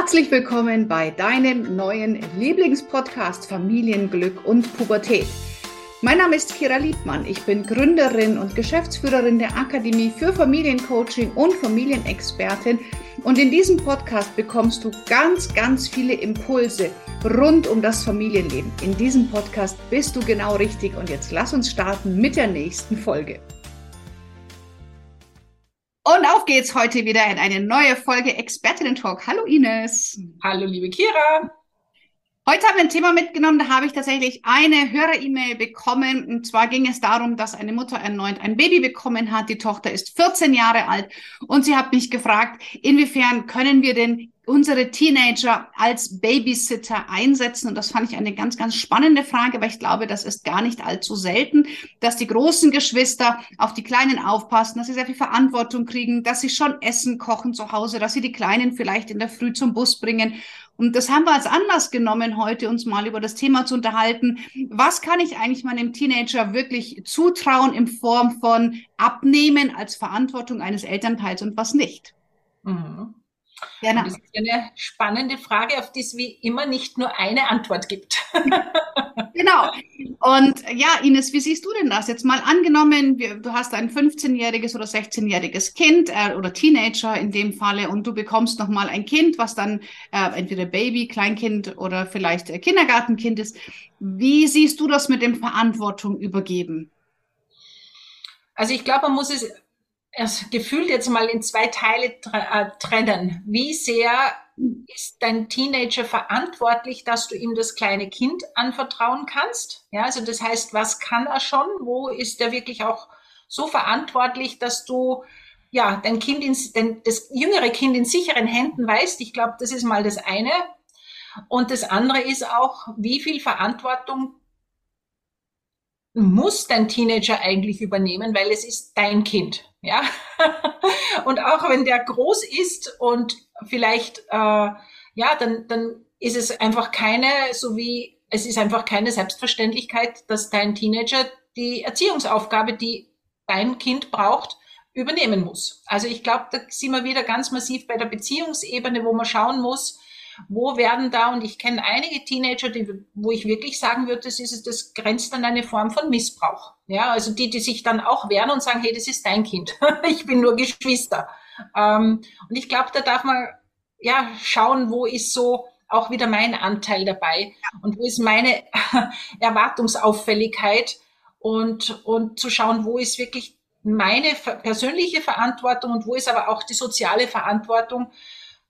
Herzlich willkommen bei deinem neuen Lieblingspodcast Familienglück und Pubertät. Mein Name ist Kira Liebmann. Ich bin Gründerin und Geschäftsführerin der Akademie für Familiencoaching und Familienexpertin. Und in diesem Podcast bekommst du ganz, ganz viele Impulse rund um das Familienleben. In diesem Podcast bist du genau richtig. Und jetzt lass uns starten mit der nächsten Folge. Und auf geht's heute wieder in eine neue Folge Expertinnen Talk. Hallo Ines. Hallo liebe Kira. Heute haben wir ein Thema mitgenommen, da habe ich tatsächlich eine Hörer-E-Mail bekommen. Und zwar ging es darum, dass eine Mutter erneut ein Baby bekommen hat. Die Tochter ist 14 Jahre alt und sie hat mich gefragt, inwiefern können wir denn unsere Teenager als Babysitter einsetzen? Und das fand ich eine ganz, ganz spannende Frage, weil ich glaube, das ist gar nicht allzu selten, dass die großen Geschwister auf die Kleinen aufpassen, dass sie sehr viel Verantwortung kriegen, dass sie schon Essen kochen zu Hause, dass sie die Kleinen vielleicht in der Früh zum Bus bringen. Und das haben wir als Anlass genommen, heute uns mal über das Thema zu unterhalten. Was kann ich eigentlich meinem Teenager wirklich zutrauen in Form von Abnehmen als Verantwortung eines Elternteils und was nicht? Mhm. Gerne. Das ist eine spannende Frage, auf die es wie immer nicht nur eine Antwort gibt. genau. Und ja, Ines, wie siehst du denn das? Jetzt mal angenommen, du hast ein 15-jähriges oder 16-jähriges Kind äh, oder Teenager in dem Falle und du bekommst nochmal ein Kind, was dann äh, entweder Baby, Kleinkind oder vielleicht äh, Kindergartenkind ist. Wie siehst du das mit dem Verantwortung übergeben? Also ich glaube, man muss es also gefühlt jetzt mal in zwei Teile äh, trennen. Wie sehr ist dein Teenager verantwortlich, dass du ihm das kleine Kind anvertrauen kannst? Ja, also das heißt, was kann er schon? Wo ist er wirklich auch so verantwortlich, dass du ja dein Kind in, dein, das jüngere Kind in sicheren Händen weißt? Ich glaube, das ist mal das eine. Und das andere ist auch, wie viel Verantwortung muss dein Teenager eigentlich übernehmen, weil es ist dein Kind. Ja. und auch wenn der groß ist und vielleicht, äh, ja, dann, dann ist es einfach keine, so wie, es ist einfach keine Selbstverständlichkeit, dass dein Teenager die Erziehungsaufgabe, die dein Kind braucht, übernehmen muss. Also ich glaube, da sind wir wieder ganz massiv bei der Beziehungsebene, wo man schauen muss, wo werden da, und ich kenne einige Teenager, die, wo ich wirklich sagen würde, das ist, das grenzt an eine Form von Missbrauch. Ja, also die, die sich dann auch wehren und sagen, hey, das ist dein Kind. ich bin nur Geschwister. Ähm, und ich glaube, da darf man, ja, schauen, wo ist so auch wieder mein Anteil dabei und wo ist meine Erwartungsauffälligkeit und, und zu schauen, wo ist wirklich meine persönliche Verantwortung und wo ist aber auch die soziale Verantwortung,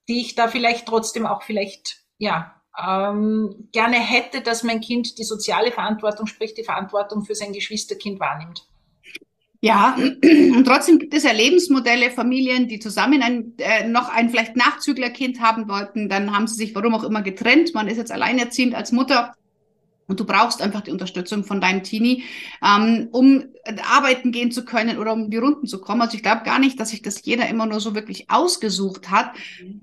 die ich da vielleicht trotzdem auch vielleicht, ja, ähm, gerne hätte, dass mein Kind die soziale Verantwortung, sprich die Verantwortung für sein Geschwisterkind wahrnimmt. Ja, und trotzdem gibt es ja Lebensmodelle, Familien, die zusammen ein, äh, noch ein vielleicht Nachzüglerkind haben wollten. Dann haben sie sich warum auch immer getrennt. Man ist jetzt alleinerziehend als Mutter und du brauchst einfach die Unterstützung von deinem Teenie, ähm, um arbeiten gehen zu können oder um die Runden zu kommen. Also ich glaube gar nicht, dass sich das jeder immer nur so wirklich ausgesucht hat.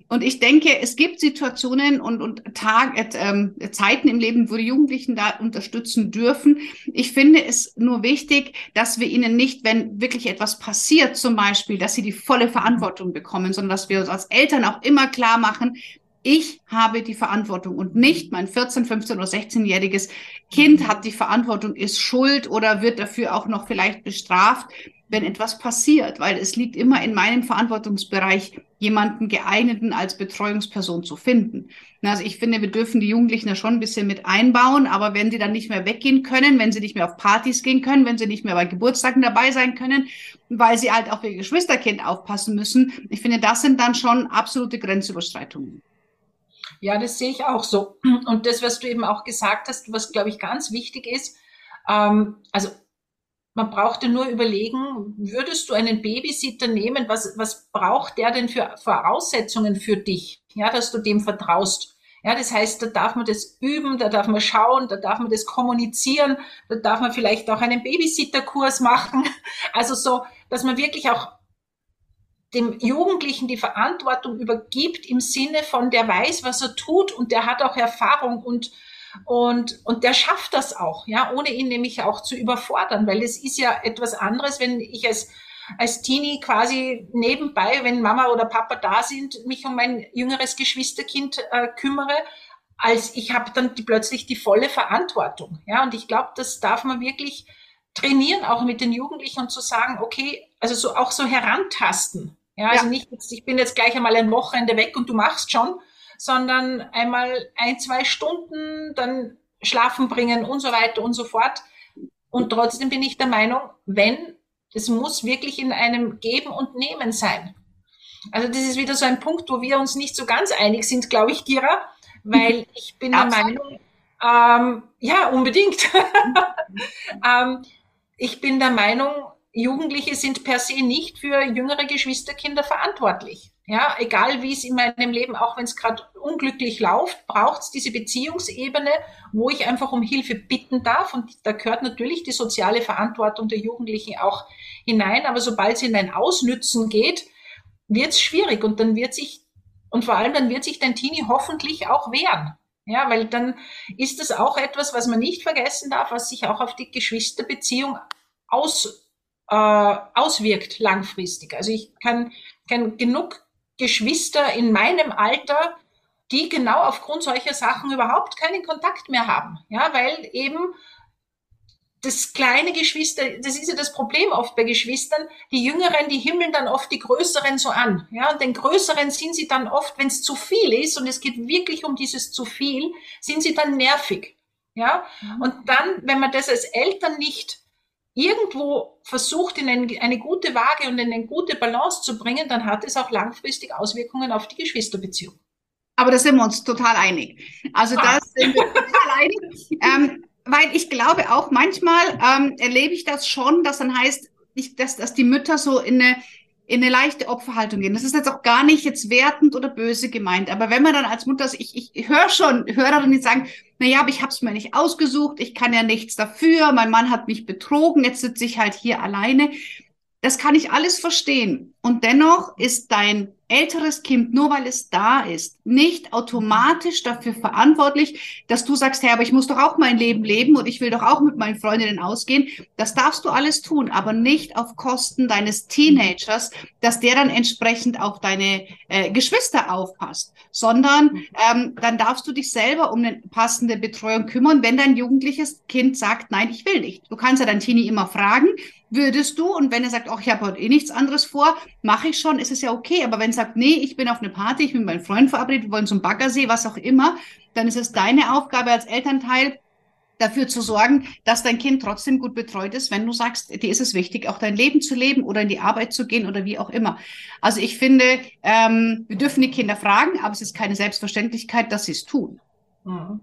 Und ich denke, es gibt Situationen und, und Tag, äh, ähm, Zeiten im Leben, wo die Jugendlichen da unterstützen dürfen. Ich finde es nur wichtig, dass wir ihnen nicht, wenn wirklich etwas passiert, zum Beispiel, dass sie die volle Verantwortung bekommen, sondern dass wir uns als Eltern auch immer klar machen, ich habe die Verantwortung und nicht mein 14, 15 oder 16-jähriges Kind hat die Verantwortung, ist schuld oder wird dafür auch noch vielleicht bestraft, wenn etwas passiert, weil es liegt immer in meinem Verantwortungsbereich, jemanden geeigneten als Betreuungsperson zu finden. Also ich finde, wir dürfen die Jugendlichen da schon ein bisschen mit einbauen, aber wenn sie dann nicht mehr weggehen können, wenn sie nicht mehr auf Partys gehen können, wenn sie nicht mehr bei Geburtstagen dabei sein können, weil sie halt auf ihr Geschwisterkind aufpassen müssen, ich finde, das sind dann schon absolute Grenzüberschreitungen. Ja, das sehe ich auch so. Und das, was du eben auch gesagt hast, was, glaube ich, ganz wichtig ist, ähm, also man brauchte nur überlegen, würdest du einen Babysitter nehmen, was, was braucht der denn für Voraussetzungen für dich, ja, dass du dem vertraust. Ja, das heißt, da darf man das üben, da darf man schauen, da darf man das kommunizieren, da darf man vielleicht auch einen Babysitterkurs machen. Also so, dass man wirklich auch dem Jugendlichen die Verantwortung übergibt im Sinne von, der weiß, was er tut und der hat auch Erfahrung und, und, und der schafft das auch, ja, ohne ihn nämlich auch zu überfordern, weil es ist ja etwas anderes, wenn ich als als Teenie quasi nebenbei, wenn Mama oder Papa da sind, mich um mein jüngeres Geschwisterkind äh, kümmere, als ich habe dann die, plötzlich die volle Verantwortung. Ja, und ich glaube, das darf man wirklich trainieren, auch mit den Jugendlichen und zu sagen, okay, also so auch so herantasten. Ja, also ja. nicht, ich bin jetzt gleich einmal ein Wochenende weg und du machst schon, sondern einmal ein, zwei Stunden, dann schlafen bringen und so weiter und so fort. Und trotzdem bin ich der Meinung, wenn, das muss wirklich in einem Geben und Nehmen sein. Also das ist wieder so ein Punkt, wo wir uns nicht so ganz einig sind, glaube ich, Gira, weil ich bin der Meinung, ähm, ja, unbedingt. ähm, ich bin der Meinung, Jugendliche sind per se nicht für jüngere Geschwisterkinder verantwortlich. Ja, egal wie es in meinem Leben, auch wenn es gerade unglücklich läuft, braucht es diese Beziehungsebene, wo ich einfach um Hilfe bitten darf. Und da gehört natürlich die soziale Verantwortung der Jugendlichen auch hinein. Aber sobald es in ein Ausnützen geht, wird es schwierig. Und dann wird sich, und vor allem dann wird sich dein Teenie hoffentlich auch wehren. Ja, weil dann ist das auch etwas, was man nicht vergessen darf, was sich auch auf die Geschwisterbeziehung aus, äh, auswirkt langfristig. Also ich kann, kann genug Geschwister in meinem Alter, die genau aufgrund solcher Sachen überhaupt keinen Kontakt mehr haben. Ja, weil eben das kleine Geschwister, das ist ja das Problem oft bei Geschwistern, die Jüngeren, die himmeln dann oft die Größeren so an. Ja, und den Größeren sind sie dann oft, wenn es zu viel ist, und es geht wirklich um dieses zu viel, sind sie dann nervig. Ja, mhm. und dann, wenn man das als Eltern nicht irgendwo versucht, in eine gute Waage und in eine gute Balance zu bringen, dann hat es auch langfristig Auswirkungen auf die Geschwisterbeziehung. Aber da sind wir uns total einig. Also ah. das sind wir total einig. Ähm, weil ich glaube auch manchmal ähm, erlebe ich das schon, dass dann heißt, ich, dass, dass die Mütter so in eine, in eine leichte Opferhaltung gehen. Das ist jetzt auch gar nicht jetzt wertend oder böse gemeint. Aber wenn man dann als Mutter, ich, ich höre schon Hörerinnen, die sagen, na ja, aber ich habe es mir nicht ausgesucht, ich kann ja nichts dafür, mein Mann hat mich betrogen, jetzt sitze ich halt hier alleine. Das kann ich alles verstehen. Und dennoch ist dein älteres Kind, nur weil es da ist, nicht automatisch dafür verantwortlich, dass du sagst, hey, aber ich muss doch auch mein Leben leben und ich will doch auch mit meinen Freundinnen ausgehen. Das darfst du alles tun, aber nicht auf Kosten deines Teenagers, dass der dann entsprechend auf deine äh, Geschwister aufpasst, sondern ähm, dann darfst du dich selber um eine passende Betreuung kümmern, wenn dein jugendliches Kind sagt, nein, ich will nicht. Du kannst ja dein Teenie immer fragen, würdest du, und wenn er sagt, ach, ich habe heute eh nichts anderes vor, mache ich schon, ist es ja okay. Aber wenn er sagt, nee, ich bin auf eine Party, ich bin mit meinem Freund verabredet, wir wollen zum Baggersee, was auch immer, dann ist es deine Aufgabe als Elternteil, dafür zu sorgen, dass dein Kind trotzdem gut betreut ist, wenn du sagst, dir ist es wichtig, auch dein Leben zu leben oder in die Arbeit zu gehen oder wie auch immer. Also ich finde, ähm, wir dürfen die Kinder fragen, aber es ist keine Selbstverständlichkeit, dass sie es tun. Mhm.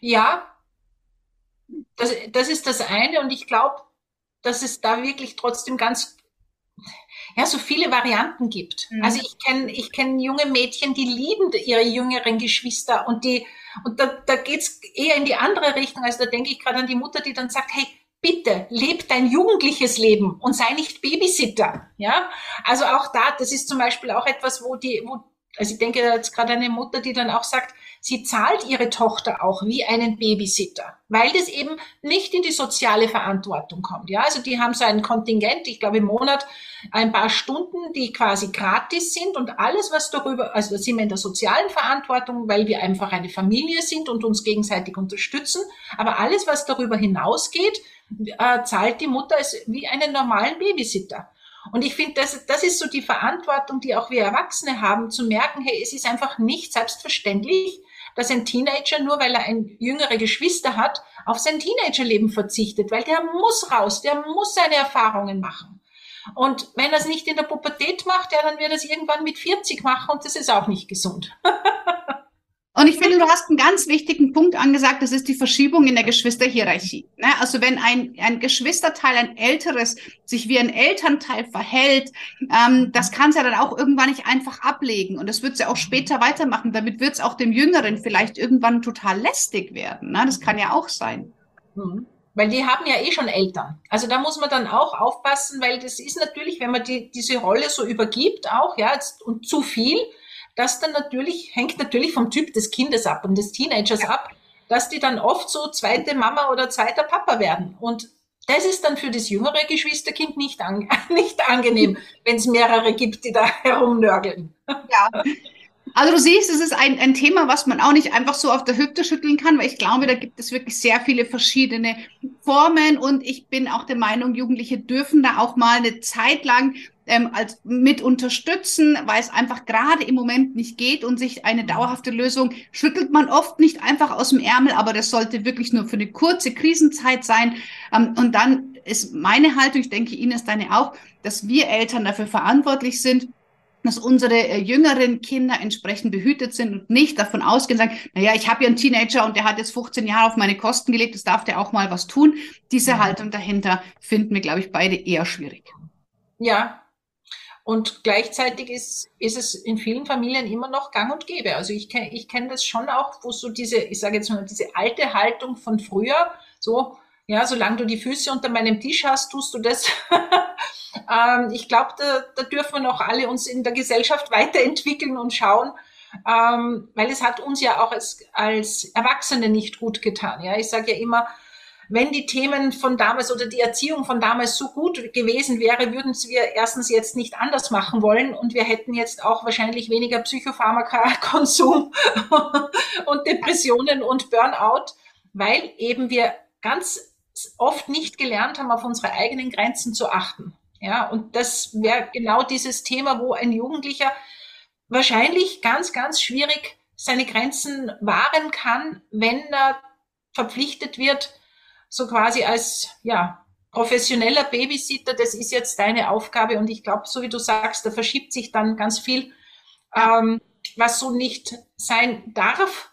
Ja, das, das ist das eine und ich glaube, dass es da wirklich trotzdem ganz ja, so viele Varianten gibt. Mhm. Also ich kenne ich kenn junge Mädchen, die lieben ihre jüngeren Geschwister und die und da, da geht's eher in die andere Richtung. Also da denke ich gerade an die Mutter, die dann sagt, hey, bitte, leb dein jugendliches Leben und sei nicht Babysitter. Ja, also auch da, das ist zum Beispiel auch etwas, wo die, wo, also ich denke jetzt gerade eine Mutter, die dann auch sagt, sie zahlt ihre Tochter auch wie einen Babysitter, weil das eben nicht in die soziale Verantwortung kommt. Ja, also die haben so ein Kontingent, ich glaube im Monat ein paar Stunden, die quasi gratis sind und alles, was darüber, also da sind wir in der sozialen Verantwortung, weil wir einfach eine Familie sind und uns gegenseitig unterstützen. Aber alles, was darüber hinausgeht, äh, zahlt die Mutter als wie einen normalen Babysitter. Und ich finde, das, das ist so die Verantwortung, die auch wir Erwachsene haben, zu merken, hey, es ist einfach nicht selbstverständlich, dass ein Teenager, nur weil er ein jüngere Geschwister hat, auf sein Teenagerleben verzichtet, weil der muss raus, der muss seine Erfahrungen machen. Und wenn er es nicht in der Pubertät macht, ja, dann wird er es irgendwann mit 40 machen und das ist auch nicht gesund. Und ich finde, du hast einen ganz wichtigen Punkt angesagt, das ist die Verschiebung in der Geschwisterhierarchie. Ne? Also wenn ein, ein Geschwisterteil, ein älteres, sich wie ein Elternteil verhält, ähm, das kann es ja dann auch irgendwann nicht einfach ablegen. Und das wird es ja auch später weitermachen. Damit wird es auch dem Jüngeren vielleicht irgendwann total lästig werden. Ne? Das kann ja auch sein. Mhm. Weil die haben ja eh schon Eltern. Also da muss man dann auch aufpassen, weil das ist natürlich, wenn man die, diese Rolle so übergibt, auch, ja, und zu viel, das dann natürlich, hängt natürlich vom Typ des Kindes ab und des Teenagers ab, dass die dann oft so zweite Mama oder zweiter Papa werden. Und das ist dann für das jüngere Geschwisterkind nicht, an, nicht angenehm, wenn es mehrere gibt, die da herumnörgeln. Ja. Also du siehst, es ist ein, ein Thema, was man auch nicht einfach so auf der Hüfte schütteln kann, weil ich glaube, da gibt es wirklich sehr viele verschiedene Formen und ich bin auch der Meinung, Jugendliche dürfen da auch mal eine Zeit lang ähm, als mit unterstützen, weil es einfach gerade im Moment nicht geht und sich eine dauerhafte Lösung schüttelt man oft nicht einfach aus dem Ärmel, aber das sollte wirklich nur für eine kurze Krisenzeit sein. Ähm, und dann ist meine Haltung, ich denke Ines deine auch, dass wir Eltern dafür verantwortlich sind, dass unsere äh, jüngeren Kinder entsprechend behütet sind und nicht davon ausgehen, sagen, naja, ich habe ja einen Teenager und der hat jetzt 15 Jahre auf meine Kosten gelebt, das darf der auch mal was tun. Diese Haltung dahinter finden wir, glaube ich, beide eher schwierig. Ja. Und gleichzeitig ist, ist es in vielen Familien immer noch gang und gäbe. Also ich kenne ich kenn das schon auch, wo so diese, ich sage jetzt mal, diese alte Haltung von früher, so, ja, solange du die Füße unter meinem Tisch hast, tust du das. ähm, ich glaube, da, da dürfen wir noch alle uns in der Gesellschaft weiterentwickeln und schauen, ähm, weil es hat uns ja auch als, als Erwachsene nicht gut getan. Ja, ich sage ja immer, wenn die Themen von damals oder die Erziehung von damals so gut gewesen wäre, würden wir erstens jetzt nicht anders machen wollen und wir hätten jetzt auch wahrscheinlich weniger Psychopharmaka-Konsum und Depressionen und Burnout, weil eben wir ganz oft nicht gelernt haben, auf unsere eigenen Grenzen zu achten. Ja, und das wäre genau dieses Thema, wo ein Jugendlicher wahrscheinlich ganz, ganz schwierig seine Grenzen wahren kann, wenn er verpflichtet wird, so quasi als, ja, professioneller Babysitter, das ist jetzt deine Aufgabe. Und ich glaube, so wie du sagst, da verschiebt sich dann ganz viel, ähm, was so nicht sein darf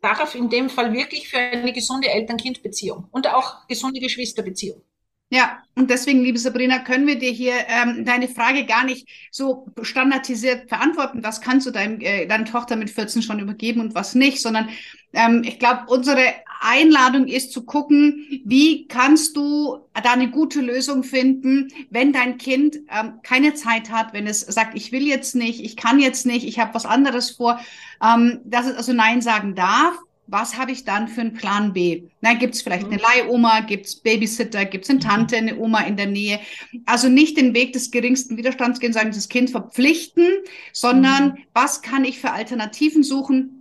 darf in dem Fall wirklich für eine gesunde Eltern-Kind-Beziehung und auch gesunde Geschwisterbeziehung. Ja, und deswegen, liebe Sabrina, können wir dir hier ähm, deine Frage gar nicht so standardisiert beantworten. Was kannst du deinem, äh, deiner Tochter mit 14 schon übergeben und was nicht, sondern ähm, ich glaube, unsere Einladung ist zu gucken, wie kannst du da eine gute Lösung finden, wenn dein Kind ähm, keine Zeit hat, wenn es sagt, ich will jetzt nicht, ich kann jetzt nicht, ich habe was anderes vor, ähm, dass es also Nein sagen darf was habe ich dann für einen Plan B? Na, gibt es vielleicht eine Leihoma, gibt es Babysitter, gibt es eine Tante, eine Oma in der Nähe? Also nicht den Weg des geringsten Widerstands gehen, sagen, das Kind verpflichten, sondern mhm. was kann ich für Alternativen suchen?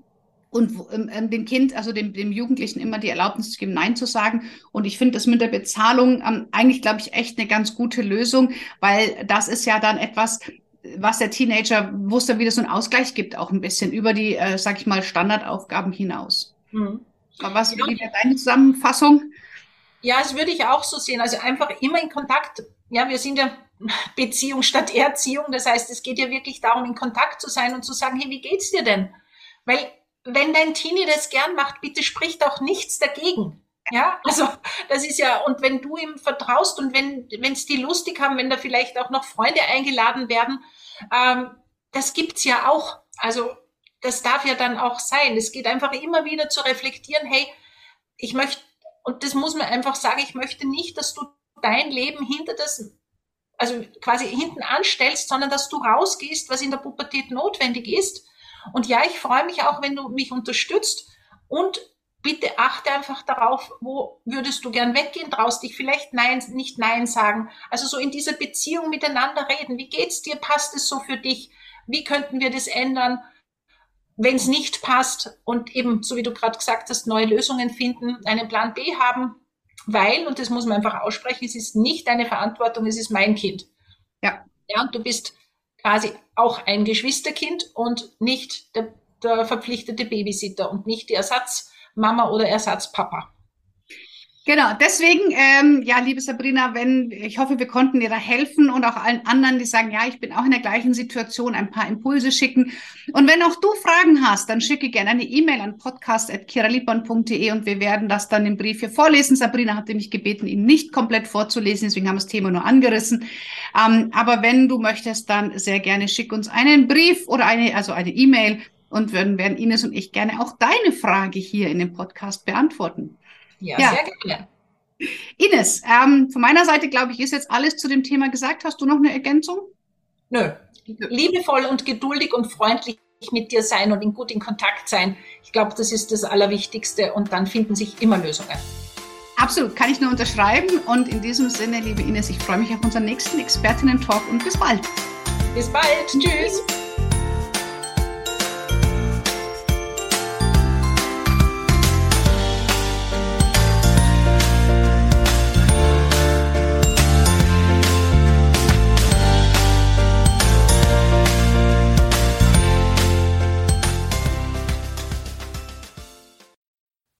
Und ähm, ähm, dem Kind, also dem, dem Jugendlichen immer die Erlaubnis zu geben, Nein zu sagen. Und ich finde das mit der Bezahlung ähm, eigentlich, glaube ich, echt eine ganz gute Lösung, weil das ist ja dann etwas, was der Teenager, wo es dann wieder so einen Ausgleich gibt, auch ein bisschen über die, äh, sag ich mal, Standardaufgaben hinaus. Mhm. Was ja. wäre deine Zusammenfassung? Ja, das würde ich auch so sehen. Also einfach immer in Kontakt. Ja, wir sind ja Beziehung statt Erziehung. Das heißt, es geht ja wirklich darum, in Kontakt zu sein und zu sagen, hey, wie geht's dir denn? Weil wenn dein Teenie das gern macht, bitte spricht auch nichts dagegen. Ja, also das ist ja, und wenn du ihm vertraust und wenn wenn es die lustig haben, wenn da vielleicht auch noch Freunde eingeladen werden, ähm, das gibt's ja auch. Also das darf ja dann auch sein. Es geht einfach immer wieder zu reflektieren, hey, ich möchte, und das muss man einfach sagen, ich möchte nicht, dass du dein Leben hinter das, also quasi hinten anstellst, sondern dass du rausgehst, was in der Pubertät notwendig ist. Und ja, ich freue mich auch, wenn du mich unterstützt und bitte achte einfach darauf, wo würdest du gern weggehen, traust dich vielleicht Nein, nicht Nein sagen. Also so in dieser Beziehung miteinander reden. Wie geht's dir? Passt es so für dich? Wie könnten wir das ändern? wenn es nicht passt und eben, so wie du gerade gesagt hast, neue Lösungen finden, einen Plan B haben, weil, und das muss man einfach aussprechen, es ist nicht deine Verantwortung, es ist mein Kind. Ja. Ja, und du bist quasi auch ein Geschwisterkind und nicht der, der verpflichtete Babysitter und nicht die Ersatzmama oder Ersatzpapa. Genau, deswegen, ähm, ja, liebe Sabrina, wenn, ich hoffe, wir konnten dir da helfen und auch allen anderen, die sagen, ja, ich bin auch in der gleichen Situation, ein paar Impulse schicken. Und wenn auch du Fragen hast, dann schicke gerne eine E-Mail an podcast.kiralipan.de und wir werden das dann im Brief hier vorlesen. Sabrina hatte mich gebeten, ihn nicht komplett vorzulesen, deswegen haben wir das Thema nur angerissen. Ähm, aber wenn du möchtest, dann sehr gerne schick uns einen Brief oder eine, also eine E-Mail und würden, werden Ines und ich gerne auch deine Frage hier in dem Podcast beantworten. Ja, ja. sehr gerne. Ines, ähm, von meiner Seite, glaube ich, ist jetzt alles zu dem Thema gesagt. Hast du noch eine Ergänzung? Nö. Liebevoll und geduldig und freundlich mit dir sein und in gut in Kontakt sein. Ich glaube, das ist das Allerwichtigste und dann finden sich immer Lösungen. Absolut, kann ich nur unterschreiben. Und in diesem Sinne, liebe Ines, ich freue mich auf unseren nächsten Expertinnen-Talk und bis bald. Bis bald. Tschüss.